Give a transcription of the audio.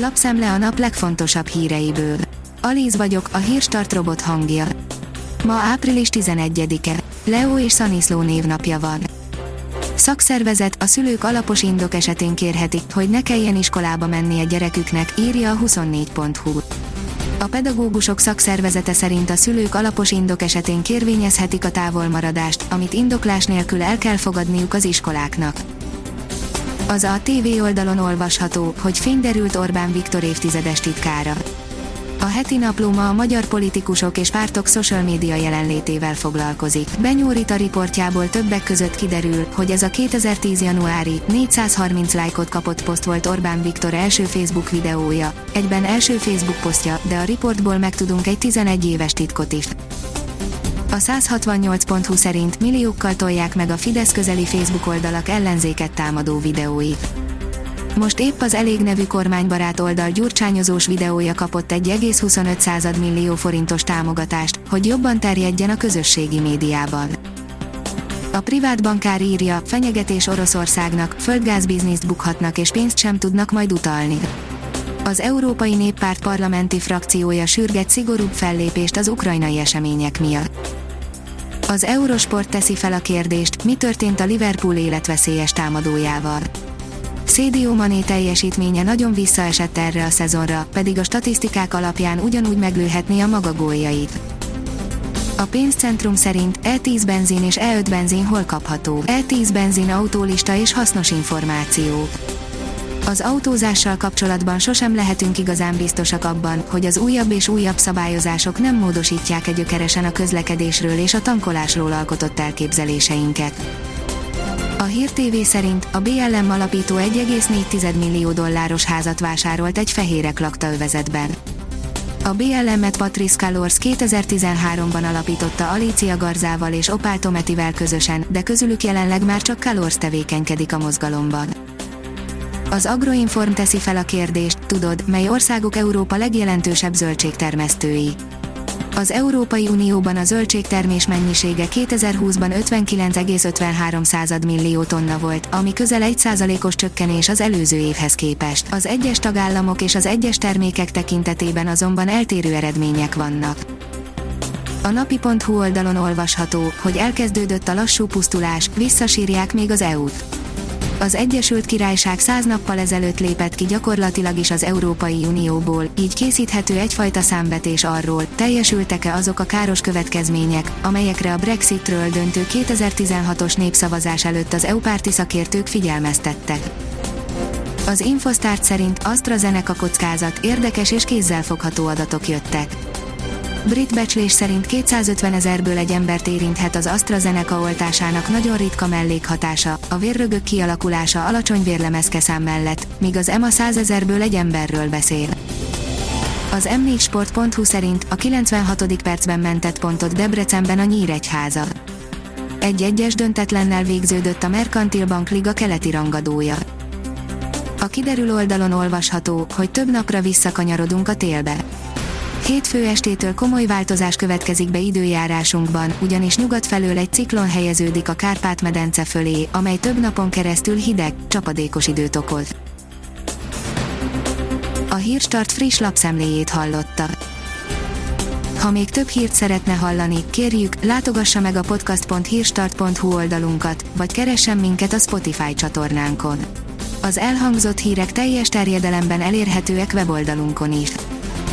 Lapszemle a nap legfontosabb híreiből. Alíz vagyok, a hírstart robot hangja. Ma április 11-e. Leo és Szaniszló névnapja van. Szakszervezet a szülők alapos indok esetén kérhetik, hogy ne kelljen iskolába menni a gyereküknek, írja a 24.hu. A pedagógusok szakszervezete szerint a szülők alapos indok esetén kérvényezhetik a távolmaradást, amit indoklás nélkül el kell fogadniuk az iskoláknak. Az a TV oldalon olvasható, hogy fényderült Orbán Viktor évtizedes titkára. A heti napló ma a magyar politikusok és pártok social média jelenlétével foglalkozik. Benyúrit a riportjából többek között kiderül, hogy ez a 2010. januári, 430 lájkot kapott poszt volt Orbán Viktor első Facebook videója, egyben első Facebook posztja, de a riportból megtudunk egy 11 éves titkot is. A 168.hu szerint milliókkal tolják meg a Fidesz közeli Facebook oldalak ellenzéket támadó videóit. Most épp az elég nevű kormánybarát oldal gyurcsányozós videója kapott 1,25 millió forintos támogatást, hogy jobban terjedjen a közösségi médiában. A privát bankár írja, fenyegetés Oroszországnak, földgázbizniszt bukhatnak és pénzt sem tudnak majd utalni. Az Európai Néppárt parlamenti frakciója sürget szigorúbb fellépést az ukrajnai események miatt. Az Eurosport teszi fel a kérdést, mi történt a Liverpool életveszélyes támadójával. Szédió Mané teljesítménye nagyon visszaesett erre a szezonra, pedig a statisztikák alapján ugyanúgy meglőhetné a maga góljait. A pénzcentrum szerint E10 benzin és E5 benzin hol kapható. E10 benzin autólista és hasznos információ. Az autózással kapcsolatban sosem lehetünk igazán biztosak abban, hogy az újabb és újabb szabályozások nem módosítják egy gyökeresen a közlekedésről és a tankolásról alkotott elképzeléseinket. A Hír TV szerint a BLM alapító 1,4 millió dolláros házat vásárolt egy fehérek lakta övezetben. A BLM-et Patrice Kalors 2013-ban alapította Alicia Garzával és Opál Tometivel közösen, de közülük jelenleg már csak Kalors tevékenykedik a mozgalomban. Az Agroinform teszi fel a kérdést, tudod, mely országok Európa legjelentősebb zöldségtermesztői. Az Európai Unióban a zöldségtermés mennyisége 2020-ban 59,53 millió tonna volt, ami közel 1%-os csökkenés az előző évhez képest. Az egyes tagállamok és az egyes termékek tekintetében azonban eltérő eredmények vannak. A napi.hu oldalon olvasható, hogy elkezdődött a lassú pusztulás, visszasírják még az EU-t az Egyesült Királyság száz nappal ezelőtt lépett ki gyakorlatilag is az Európai Unióból, így készíthető egyfajta számvetés arról, teljesültek-e azok a káros következmények, amelyekre a Brexitről döntő 2016-os népszavazás előtt az EU párti szakértők figyelmeztettek. Az Infostart szerint AstraZeneca kockázat, érdekes és kézzelfogható adatok jöttek Brit becslés szerint 250 ezerből egy embert érinthet az AstraZeneca oltásának nagyon ritka mellékhatása, a vérrögök kialakulása alacsony vérlemezkeszám mellett, míg az EMA 100 ezerből egy emberről beszél. Az m4sport.hu szerint a 96. percben mentett pontot Debrecenben a Nyíregyháza. Egy egyes döntetlennel végződött a Merkantil Bank Liga keleti rangadója. A kiderül oldalon olvasható, hogy több napra visszakanyarodunk a télbe. Hétfő estétől komoly változás következik be időjárásunkban, ugyanis nyugat felől egy ciklon helyeződik a Kárpát-medence fölé, amely több napon keresztül hideg, csapadékos időt okoz. A Hírstart friss lapszemléjét hallotta. Ha még több hírt szeretne hallani, kérjük, látogassa meg a podcast.hírstart.hu oldalunkat, vagy keressen minket a Spotify csatornánkon. Az elhangzott hírek teljes terjedelemben elérhetőek weboldalunkon is.